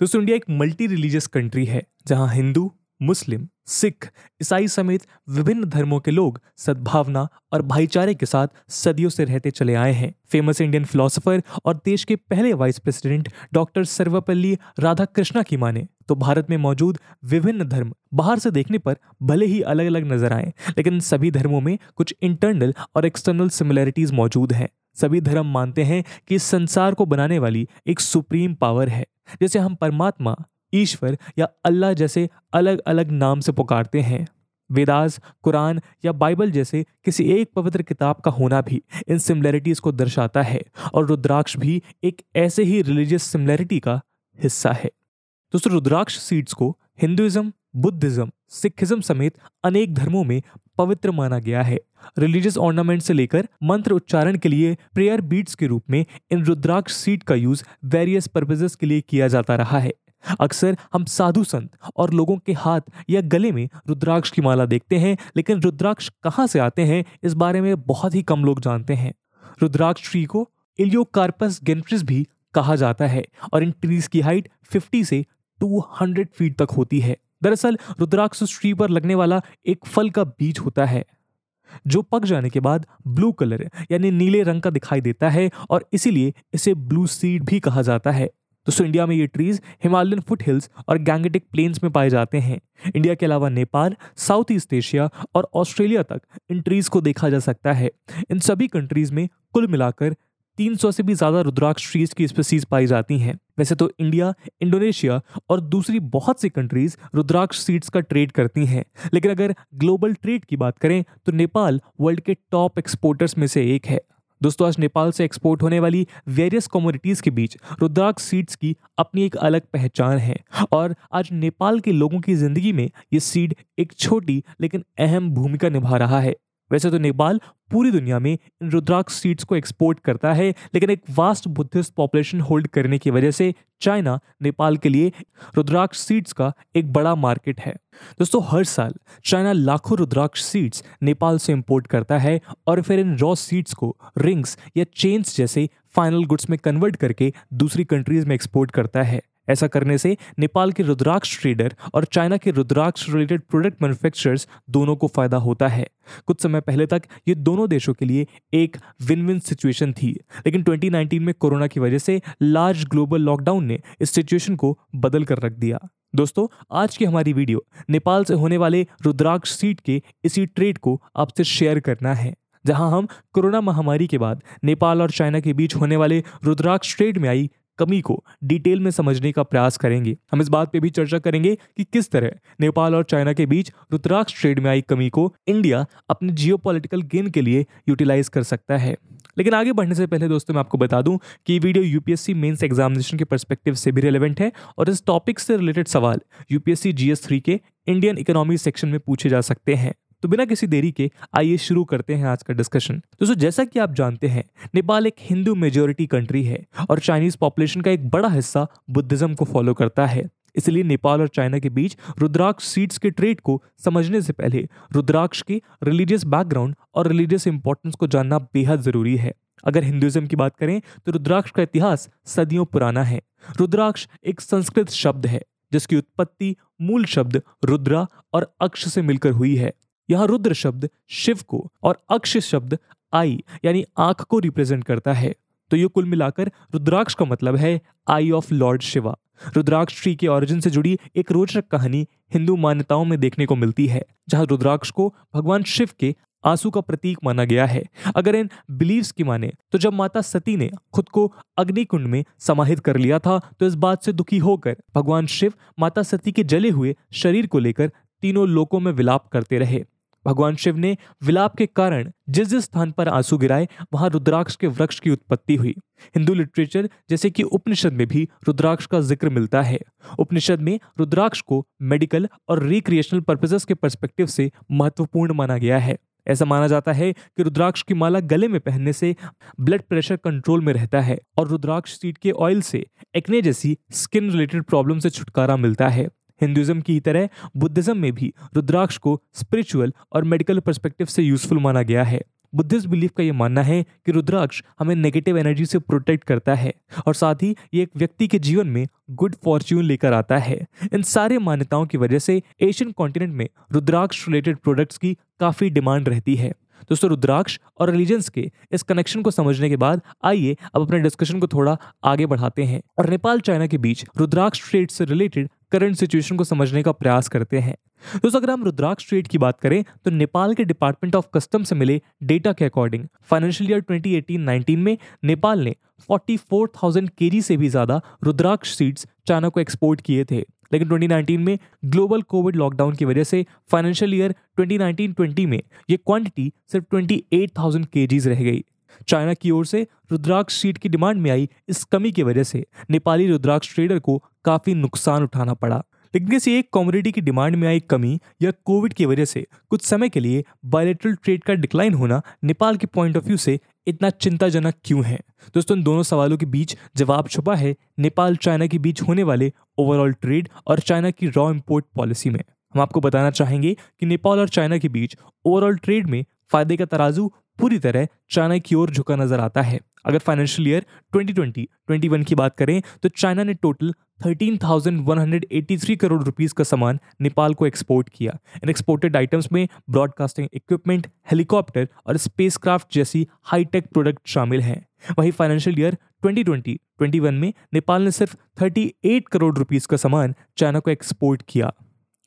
दोस्तों इंडिया एक multi religious country है, जहाँ हिंदू, मुस्लिम, सिख, ईसाई समेत विभिन्न धर्मों के लोग सद्भावना और भाईचारे के साथ सदियों से रहते चले आए हैं। फ़ेमस इंडियन फिलोसोफर और देश के पहले vice president doctor Sarvepalli Radhakrishna की माने तो भारत में मौजूद विभिन्न धर्म बाहर से देखने पर भले ही अलग अलग नज़र आए, लेकिन सभी धर्मों में कुछ इंटरनल और एक्सटर्नल सिमिलैरिटीज मौजूद हैं। सभी धर्म मानते हैं कि इस संसार को बनाने वाली एक सुप्रीम पावर है। जैसे हम परमात्मा, ईश्वर या अल्लाह जैसे अलग अलग नाम से पुकारते हैं। वेदास, कुरान या बाइबल जैसे किसी एक पवित्र किताब का होना भी इन सिमिलैरिटीज को दर्शाता है और रुद्राक्ष भी एक ऐसे ही रिलीजियस सिमिलैरिटी का हिस्सा है। दोस्तों, रुद्राक्ष सीड्स को हिंदुज़म बुद्धिज्म सिखिज्म समेत अनेक धर्मों में पवित्र माना गया है। रिलीजियस ऑर्नामेंट से लेकर मंत्र उच्चारण के लिए प्रेयर बीट्स के रूप में इन रुद्राक्ष सीड का यूज़ वेरियस पर्पजेस के लिए किया जाता रहा है। अक्सर हम साधु संत और लोगों के हाथ या गले में रुद्राक्ष की माला देखते हैं, लेकिन रुद्राक्ष कहाँ से आते हैं, इस बारे में बहुत ही कम लोग जानते हैं। रुद्राक्ष ट्री को इलियोकार्पस गेंट्रिस भी कहा जाता है और इन ट्रीज की हाइट 50 से 200 फीट तक होती है। दरअसल रुद्राक्ष ट्री पर लगने वाला एक फल का बीज होता है, जो पक जाने के बाद ब्लू कलर, यानी नीले रंग का दिखाई देता है और इसीलिए इसे ब्लू सीड भी कहा जाता है। दोस्तों इंडिया में ये ट्रीज हिमालयन फुट हिल्स और गैंगेटिक प्लेन्स में पाए जाते हैं। इंडिया के अलावा नेपाल साउथ ईस्ट एशिया और ऑस्ट्रेलिया तक इन ट्रीज को देखा जा सकता है। इन सभी कंट्रीज़ में कुल मिलाकर 300 से भी ज़्यादा रुद्राक्ष ट्रीज की स्पीसीज पाई जाती हैं। वैसे तो इंडिया इंडोनेशिया और दूसरी बहुत सी कंट्रीज़ रुद्राक्ष सीड्स का ट्रेड करती हैं। लेकिन अगर ग्लोबल ट्रेड की बात करें तो नेपाल वर्ल्ड के टॉप एक्सपोर्टर्स में से एक है। दोस्तों, आज नेपाल से एक्सपोर्ट होने वाली वेरियस कम्युनिटीज के बीच रुद्राक्ष सीड्स की अपनी एक अलग पहचान है। और आज नेपाल के लोगों की ज़िंदगी में ये सीड एक छोटी लेकिन अहम भूमिका निभा रहा है। वैसे तो नेपाल पूरी दुनिया में इन रुद्राक्ष सीड्स को एक्सपोर्ट करता है, लेकिन एक वास्ट बुद्धिस्ट पॉपुलेशन होल्ड करने की वजह से चाइना नेपाल के लिए रुद्राक्ष सीड्स का एक बड़ा मार्केट है। दोस्तों, हर साल चाइना लाखों रुद्राक्ष सीड्स नेपाल से इंपोर्ट करता है और फिर इन रॉ सीड्स को रिंग्स या चेन्स जैसे फाइनल गुड्स में कन्वर्ट करके दूसरी कंट्रीज़ में एक्सपोर्ट करता है। ऐसा करने से नेपाल के रुद्राक्ष ट्रेडर और चाइना के रुद्राक्ष रिलेटेड प्रोडक्ट मैन्युफैक्चरर्स दोनों को फ़ायदा होता है। कुछ समय पहले तक ये दोनों देशों के लिए एक विन विन सिचुएशन थी, लेकिन 2019 में कोरोना की वजह से लार्ज ग्लोबल लॉकडाउन ने इस सिचुएशन को बदल कर रख दिया। दोस्तों, आज की हमारी वीडियो नेपाल से होने वाले रुद्राक्ष सीट के इसी ट्रेड को आपसे शेयर करना है, जहाँ हम कोरोना महामारी के बाद नेपाल और चाइना के बीच होने वाले रुद्राक्ष ट्रेड में आई कमी को डिटेल में समझने का प्रयास करेंगे। हम इस बात पे भी चर्चा करेंगे कि किस तरह नेपाल और चाइना के बीच रुद्राक्ष ट्रेड में आई कमी को इंडिया अपने जियो गेन के लिए यूटिलाइज कर सकता है। लेकिन आगे बढ़ने से पहले दोस्तों, मैं आपको बता दूँ कि वीडियो यूपीएससी मेंस एग्जामिनेशन के परस्पेक्टिव से भी रिलेवेंट है और इस टॉपिक से रिलेटेड सवाल यूपीएससी जीएस थ्री के इंडियन इकोनॉमी सेक्शन में पूछे जा सकते हैं। तो बिना किसी देरी के आइए शुरू करते हैं आज का डिस्कशन दोस्तों जैसा कि आप जानते हैं, नेपाल एक हिंदू मेजोरिटी कंट्री है और चाइनीज़ पॉपुलेशन का एक बड़ा हिस्सा बुद्धिज्म को फॉलो करता है। इसलिए नेपाल और चाइना के बीच रुद्राक्ष सीड्स के ट्रेड को समझने से पहले रुद्राक्ष के रिलीजियस बैकग्राउंड और रिलीजियस इंपॉर्टेंस को जानना बेहद ज़रूरी है। अगर हिंदुइज्म की बात करें तो रुद्राक्ष का इतिहास सदियों पुराना है। रुद्राक्ष एक संस्कृत शब्द है, जिसकी उत्पत्ति मूल शब्द रुद्रा और अक्ष से मिलकर हुई है। यहाँ रुद्र शब्द शिव को और अक्ष शब्द आई, यानी आँख को रिप्रेजेंट करता है। तो ये कुल मिलाकर रुद्राक्ष का मतलब है eye of Lord Shiva. Rudraksha tree के ओरिजिन से जुड़ी एक रोचक कहानी हिंदू मान्यताओं में देखने को मिलती है, जहाँ रुद्राक्ष को भगवान शिव के आँसू का प्रतीक माना गया है। अगर इन बिलीव्स की माने तो जब माता सती ने खुद को अग्निकुंड में समाहित कर लिया था तो इस बात से दुखी होकर भगवान शिव माता सती के जले हुए शरीर को लेकर तीनों लोकों में विलाप करते रहे। भगवान शिव ने विलाप के कारण जिस जिस स्थान पर आँसू गिराए, वहाँ रुद्राक्ष के वृक्ष की उत्पत्ति हुई। हिंदू लिटरेचर जैसे कि उपनिषद में भी रुद्राक्ष का ज़िक्र मिलता है। उपनिषद में रुद्राक्ष को मेडिकल और रिक्रिएशनल पर्पजेस के परस्पेक्टिव से महत्वपूर्ण माना गया है। ऐसा माना जाता है कि रुद्राक्ष की माला गले में पहनने से ब्लड प्रेशर कंट्रोल में रहता है और रुद्राक्ष सीड के ऑयल से एक्ने जैसी स्किन रिलेटेड प्रॉब्लम से छुटकारा मिलता है। हिंदुज्म की ही तरह बुद्धिज्म में भी रुद्राक्ष को स्पिरिचुअल और मेडिकल परस्पेक्टिव से यूजफुल माना गया है। बुद्धिस्ट बिलीफ का ये मानना है कि रुद्राक्ष हमें नेगेटिव एनर्जी से प्रोटेक्ट करता है और साथ ही ये एक व्यक्ति के जीवन में गुड फॉर्च्यून लेकर आता है। इन सारे मान्यताओं की वजह से एशियन कॉन्टिनेंट में रुद्राक्ष रिलेटेड प्रोडक्ट्स की काफ़ी डिमांड रहती है। दोस्तों, रुद्राक्ष और रिलीजन्स के इस कनेक्शन को समझने के बाद आइए अब अपने डिस्कशन को थोड़ा आगे बढ़ाते हैं। और नेपाल चाइना के बीच रुद्राक्ष ट्रेड से रिलेटेड करंट सिचुएशन को समझने का प्रयास करते हैं। दोस्तों अगर हम रुद्राक्ष ट्रेड की बात करें तो नेपाल के डिपार्टमेंट ऑफ़ कस्टम से मिले डेटा के अकॉर्डिंग फाइनेंशियल ईयर 2018-19 में नेपाल ने 44,000 केजी से भी ज़्यादा रुद्राक्ष सीड्स चाइना को एक्सपोर्ट किए थे। लेकिन 2019 में ग्लोबल कोविड लॉकडाउन की वजह से फाइनेंशियल ईयर 2019-20 में ये क्वांटिटी सिर्फ़ 28,000 केजीज रह गई। चाइना की ओर से रुद्राक्ष सीड की डिमांड में आई इस कमी की वजह से नेपाली रुद्राक्ष ट्रेडर को काफ़ी नुकसान उठाना पड़ा। लेकिन किसी एक कॉमोडिटी की डिमांड में आई कमी या कोविड की वजह से, कुछ समय के लिए बायोलेट्रल ट्रेड का डिक्लाइन होना नेपाल के पॉइंट ऑफ़ व्यू से इतना चिंताजनक क्यों है? दोस्तों, इन दोनों सवालों के बीच जवाब छुपा है नेपाल चाइना के बीच होने वाले ओवरऑल ट्रेड और चाइना की रॉ इम्पोर्ट पॉलिसी में। हम आपको बताना चाहेंगे कि नेपाल और चाइना के बीच ओवरऑल ट्रेड में फ़ायदे का तराजू पूरी तरह चाइना की ओर झुका नज़र आता है। अगर फाइनेंशियल ईयर 2020-21 की बात करें तो चाइना ने टोटल 13,183 करोड़ रुपीस का सामान नेपाल को एक्सपोर्ट किया। इन एक्सपोर्टेड आइटम्स में ब्रॉडकास्टिंग इक्विपमेंट हेलीकॉप्टर और स्पेसक्राफ्ट जैसी हाईटेक प्रोडक्ट शामिल हैं। वहीं फाइनेंशियल ईयर 2020-21 में नेपाल ने सिर्फ़ 38 करोड़ रुपीस का सामान चाइना को एक्सपोर्ट किया।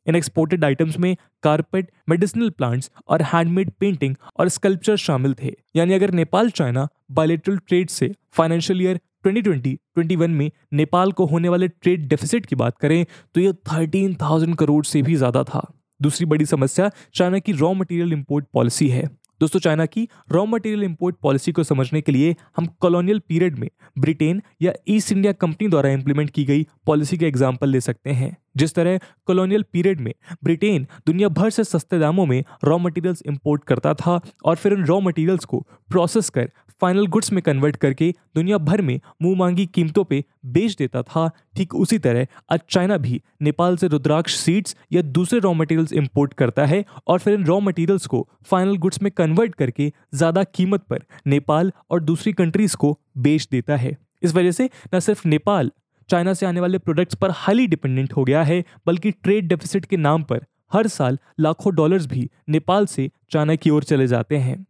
इन एक्सपोर्टेड आइटम्स में कारपेट मेडिसिनल प्लांट्स और हैंडमेड पेंटिंग और स्कल्पचर शामिल थे। यानी अगर नेपाल चाइना बायोलेट्रल ट्रेड से फाइनेंशियल ईयर 2020-21 में नेपाल को होने वाले ट्रेड डेफिसिट की बात करें तो यह 13,000 करोड़ से भी ज़्यादा था। दूसरी बड़ी समस्या चाइना की रॉ मटेरियल इंपोर्ट पॉलिसी है। दोस्तों, चाइना की रॉ मटेरियल इंपोर्ट पॉलिसी को समझने के लिए हम कॉलोनियल पीरियड में ब्रिटेन या ईस्ट इंडिया कंपनी द्वारा इंप्लीमेंट की गई पॉलिसी के एग्ज़ाम्पल ले सकते हैं। जिस तरह कॉलोनियल पीरियड में ब्रिटेन दुनिया भर से सस्ते दामों में रॉ मटेरियल्स इंपोर्ट करता था और फिर उन रॉ मटेरियल्स को प्रोसेस कर फाइनल गुड्स में कन्वर्ट करके दुनिया भर में मुँह मांगी कीमतों पे बेच देता था। ठीक उसी तरह आज चाइना भी नेपाल से रुद्राक्ष सीड्स या दूसरे रॉ मटेरियल्स इंपोर्ट करता है और फिर इन रॉ मटेरियल्स को फाइनल गुड्स में कन्वर्ट करके ज़्यादा कीमत पर नेपाल और दूसरी कंट्रीज़ को बेच देता है। इस वजह से न सिर्फ़ नेपाल चाइना से आने वाले प्रोडक्ट्स पर हाईली डिपेंडेंट हो गया है, बल्कि ट्रेड डेफिसिट के नाम पर हर साल लाखों डॉलर्स भी नेपाल से चाइना की ओर चले जाते हैं।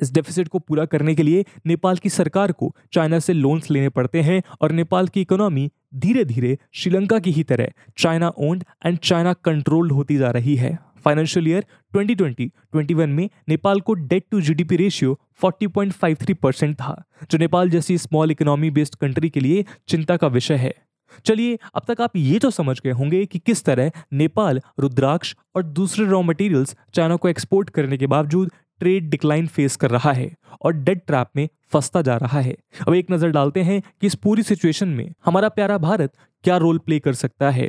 इस डेफिसिट को पूरा करने के लिए नेपाल की सरकार को चाइना से लोन्स लेने पड़ते हैं और नेपाल की इकोनॉमी धीरे धीरे श्रीलंका की ही तरह China owned and China controlled होती जा रही है। फाइनेंशियल ईयर 2020-21 में नेपाल को debt to GDP ratio 40.53 percent था, जो नेपाल जैसी स्मॉल इकोनॉमी बेस्ड कंट्री के लिए चिंता का विषय है। चलिए, अब तक आप ये तो समझ गए होंगे कि किस तरह नेपाल, रुद्राक्ष और दूसरे रॉ मटेरियल्स चाइना को एक्सपोर्ट करने के बावजूद ट्रेड डिक्लाइन फेस कर रहा है और डेड ट्रैप में फंसता जा रहा है। अब एक नज़र डालते हैं कि इस पूरी सिचुएशन में हमारा प्यारा भारत क्या रोल प्ले कर सकता है।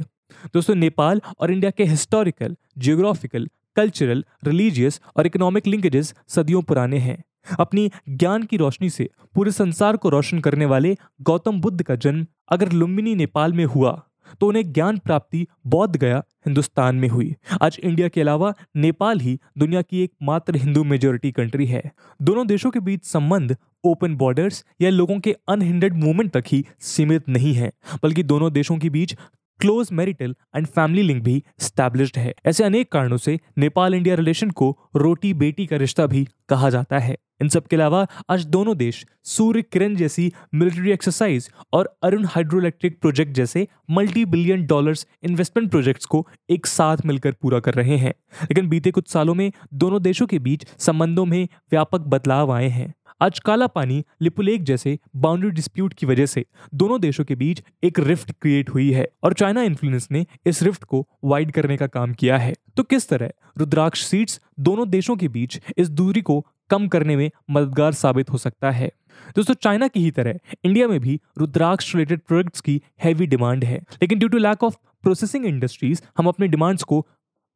दोस्तों, नेपाल और इंडिया के हिस्टोरिकल जियोग्राफिकल कल्चरल रिलीजियस और इकोनॉमिक लिंकेजेस सदियों पुराने हैं। अपनी ज्ञान की रोशनी से पूरे संसार को रोशन करने वाले गौतम बुद्ध का जन्म अगर लुम्बिनी नेपाल में हुआ। तो उन्हें ज्ञान प्राप्ति बौद्ध गया हिंदुस्तान में हुई। आज इंडिया के अलावा नेपाल ही दुनिया की एकमात्र हिंदू मेजोरिटी कंट्री है। दोनों देशों के बीच संबंध ओपन बॉर्डर्स या लोगों के अनहिंडेड मूवमेंट तक ही सीमित नहीं है, बल्कि दोनों देशों के बीच close marital and family link भी स्टैब्लिश्ड है। ऐसे अनेक कारणों से नेपाल इंडिया रिलेशन को रोटी बेटी का रिश्ता भी कहा जाता है। इन सब के अलावा आज दोनों देश सूर्य किरण जैसी मिलिट्री एक्सरसाइज और अरुण हाइड्रो इलेक्ट्रिक प्रोजेक्ट जैसे multi billion dollars investment projects को एक साथ मिलकर पूरा कर रहे हैं। लेकिन बीते कुछ सालों में दोनों देशों के बीच संबंधों में व्यापक बदलाव आए हैं। आज काला पानी लिपुलेक जैसे बाउंड्री डिस्प्यूट की वजह से दोनों देशों के बीच एक रिफ्ट क्रिएट हुई है और चाइना इन्फ्लुएंस ने इस रिफ्ट को वाइड करने का काम किया है। तो किस तरह रुद्राक्ष सीट्स दोनों देशों के बीच इस दूरी को कम करने में मददगार साबित हो सकता है? दोस्तों, चाइना की ही तरह इंडिया में भी रुद्राक्ष रिलेटेड प्रोडक्ट्स की हैवी डिमांड है। लेकिन due to lack of processing industries हम अपने डिमांड्स को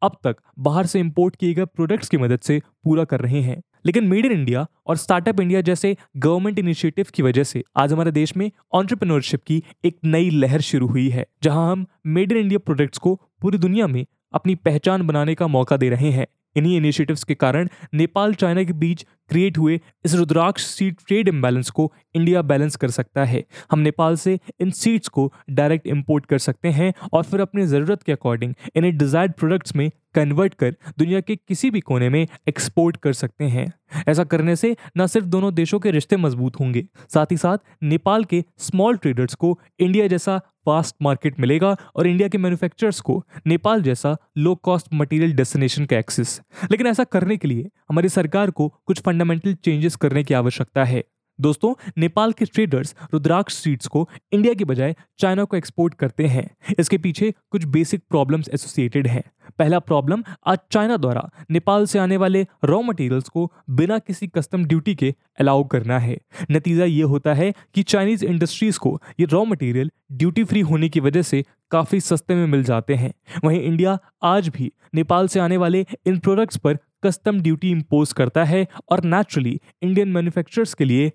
अब तक बाहर से इंपोर्ट किए गए प्रोडक्ट्स की मदद से पूरा कर रहे हैं। लेकिन मेड इन इंडिया और स्टार्टअप इंडिया जैसे गवर्नमेंट इनिशिएटिव की वजह से आज हमारे देश में ऑन्टरप्रिनोरशिप की एक नई लहर शुरू हुई है, जहाँ हम मेड इन इंडिया प्रोडक्ट्स को पूरी दुनिया में अपनी पहचान बनाने का मौका दे रहे हैं। इन्हीं इनिशिएटिव्स के कारण नेपाल चाइना के बीच क्रिएट हुए इस रुद्राक्ष सीड ट्रेड इम्बैलेंस को इंडिया बैलेंस कर सकता है। हम नेपाल से इन सीड्स को डायरेक्ट इंपोर्ट कर सकते हैं और फिर अपनी ज़रूरत के अकॉर्डिंग इन्हें डिजायर्ड प्रोडक्ट्स में कन्वर्ट कर दुनिया के किसी भी कोने में एक्सपोर्ट कर सकते हैं। ऐसा करने से न सिर्फ़ दोनों देशों के रिश्ते मज़बूत होंगे, साथ ही साथ नेपाल के स्मॉल ट्रेडर्स को इंडिया जैसा फास्ट मार्केट मिलेगा और इंडिया के मैन्युफैक्चरर्स को नेपाल जैसा लो कॉस्ट मटेरियल डेस्टिनेशन का एक्सेस लेकिन ऐसा करने के लिए हमारी सरकार को कुछ फंडामेंटल चेंजेस करने की आवश्यकता है। दोस्तों, नेपाल के ट्रेडर्स रुद्राक्ष सीड्स को इंडिया के बजाय चाइना को एक्सपोर्ट करते हैं। इसके पीछे कुछ बेसिक प्रॉब्लम्स एसोसिएटेड हैं। पहला प्रॉब्लम आज चाइना द्वारा नेपाल से आने वाले रॉ मटेरियल्स को बिना किसी कस्टम ड्यूटी के अलाउ करना है। नतीजा ये होता है कि चाइनीज़ इंडस्ट्रीज़ को ये रॉ मटेरियल ड्यूटी फ्री होने की वजह से काफ़ी सस्ते में मिल जाते हैं। वहीं इंडिया आज भी नेपाल से आने वाले इन प्रोडक्ट्स पर कस्टम ड्यूटी इम्पोज करता है और नेचुरली इंडियन मैन्युफैक्चरर्स के लिए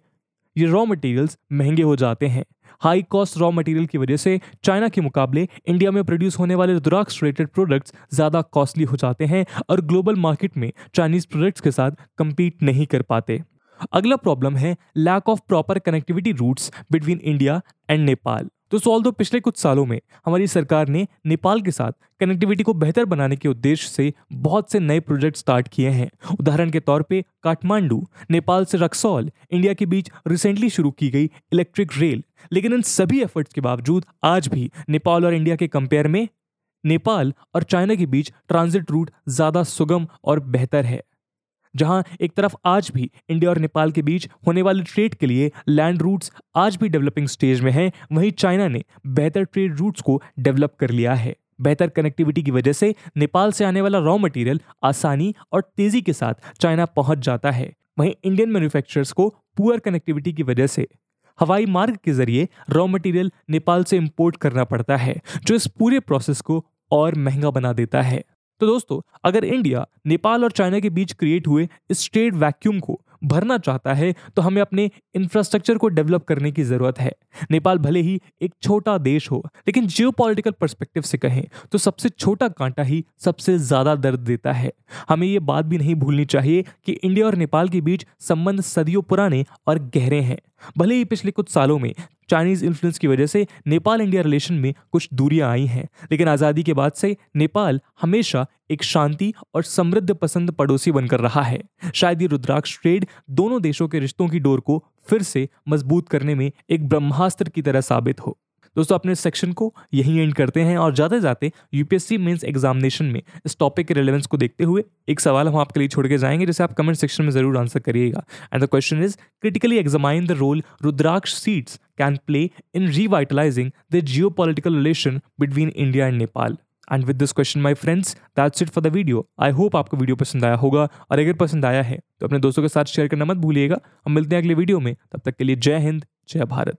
ये रॉ मटेरियल्स महँगे हो जाते हैं। हाई कॉस्ट रॉ मटेरियल की वजह से चाइना के मुकाबले इंडिया में प्रोड्यूस होने वाले रुद्राक्ष रिलेटेड प्रोडक्ट्स ज़्यादा कॉस्टली हो जाते हैं और ग्लोबल मार्केट में चाइनीज़ प्रोडक्ट्स के साथ कम्पीट नहीं कर पाते। अगला प्रॉब्लम है lack of proper connectivity routes between India and Nepal तो सॉल दो पिछले कुछ सालों में हमारी सरकार ने नेपाल के साथ कनेक्टिविटी को बेहतर बनाने के उद्देश्य से बहुत से नए प्रोजेक्ट स्टार्ट किए हैं। उदाहरण के तौर पे काठमांडू, नेपाल से रक्सौल, इंडिया के बीच रिसेंटली शुरू की गई इलेक्ट्रिक रेल लेकिन इन सभी एफर्ट्स के बावजूद आज भी नेपाल और इंडिया के कंपेयर में नेपाल और चाइना के बीच ट्रांजिट रूट ज़्यादा सुगम और बेहतर है। जहाँ एक तरफ़ आज भी इंडिया और नेपाल के बीच होने वाले ट्रेड के लिए लैंड रूट्स आज भी डेवलपिंग स्टेज में हैं, वहीं चाइना ने बेहतर ट्रेड रूट्स को डेवलप कर लिया है। बेहतर कनेक्टिविटी की वजह से नेपाल से आने वाला रॉ मटेरियल आसानी और तेज़ी के साथ चाइना पहुँच जाता है। वहीं इंडियन मैन्युफैक्चरर्स को पुअर कनेक्टिविटी की वजह से हवाई मार्ग के ज़रिए रॉ मटेरियल नेपाल से इंपोर्ट करना पड़ता है, जो इस पूरे प्रोसेस को और महँगा बना देता है। तो दोस्तों, अगर इंडिया नेपाल और चाइना के बीच क्रिएट हुए इस ट्रेड वैक्यूम को भरना चाहता है तो हमें अपने इंफ्रास्ट्रक्चर को डेवलप करने की ज़रूरत है। नेपाल भले ही एक छोटा देश हो, लेकिन जियो पॉलिटिकल परस्पेक्टिव से कहें तो सबसे छोटा कांटा ही सबसे ज़्यादा दर्द देता है। हमें ये बात भी नहीं भूलनी चाहिए कि इंडिया और नेपाल के बीच संबंध सदियों पुराने और गहरे हैं। भले ही पिछले कुछ सालों में चाइनीज़ इन्फ्लुएंस की वजह से नेपाल इंडिया रिलेशन में कुछ दूरियाँ आई हैं। लेकिन आज़ादी के बाद से नेपाल हमेशा एक शांति और समृद्ध पसंद पड़ोसी बनकर रहा है। शायद ये रुद्राक्ष ट्रेड दोनों देशों के रिश्तों की डोर को फिर से मज़बूत करने में एक ब्रह्मास्त्र की तरह साबित हो। दोस्तों, अपने सेक्शन को यहीं एंड करते हैं और जाते जाते यूपीएससी मेंस एग्जामिनेशन में इस टॉपिक के रिलेवेंस को देखते हुए एक सवाल हम आपके लिए छोड़ के जाएँगे, जिसे आप कमेंट सेक्शन में ज़रूर आंसर करिएगा। And the question is critically examine the role rudraksha seeds can play in revitalising the geopolitical relation between India and Nepal and with this question my friends that's it for the video I hope आपको video पसंद आया होगा, और अगर पसंद आया है तो अपने दोस्तों के साथ शेयर करना मत भूलिएगा। हम मिलते हैं अगले वीडियो में। तब तक के लिए जय हिंद, जय भारत।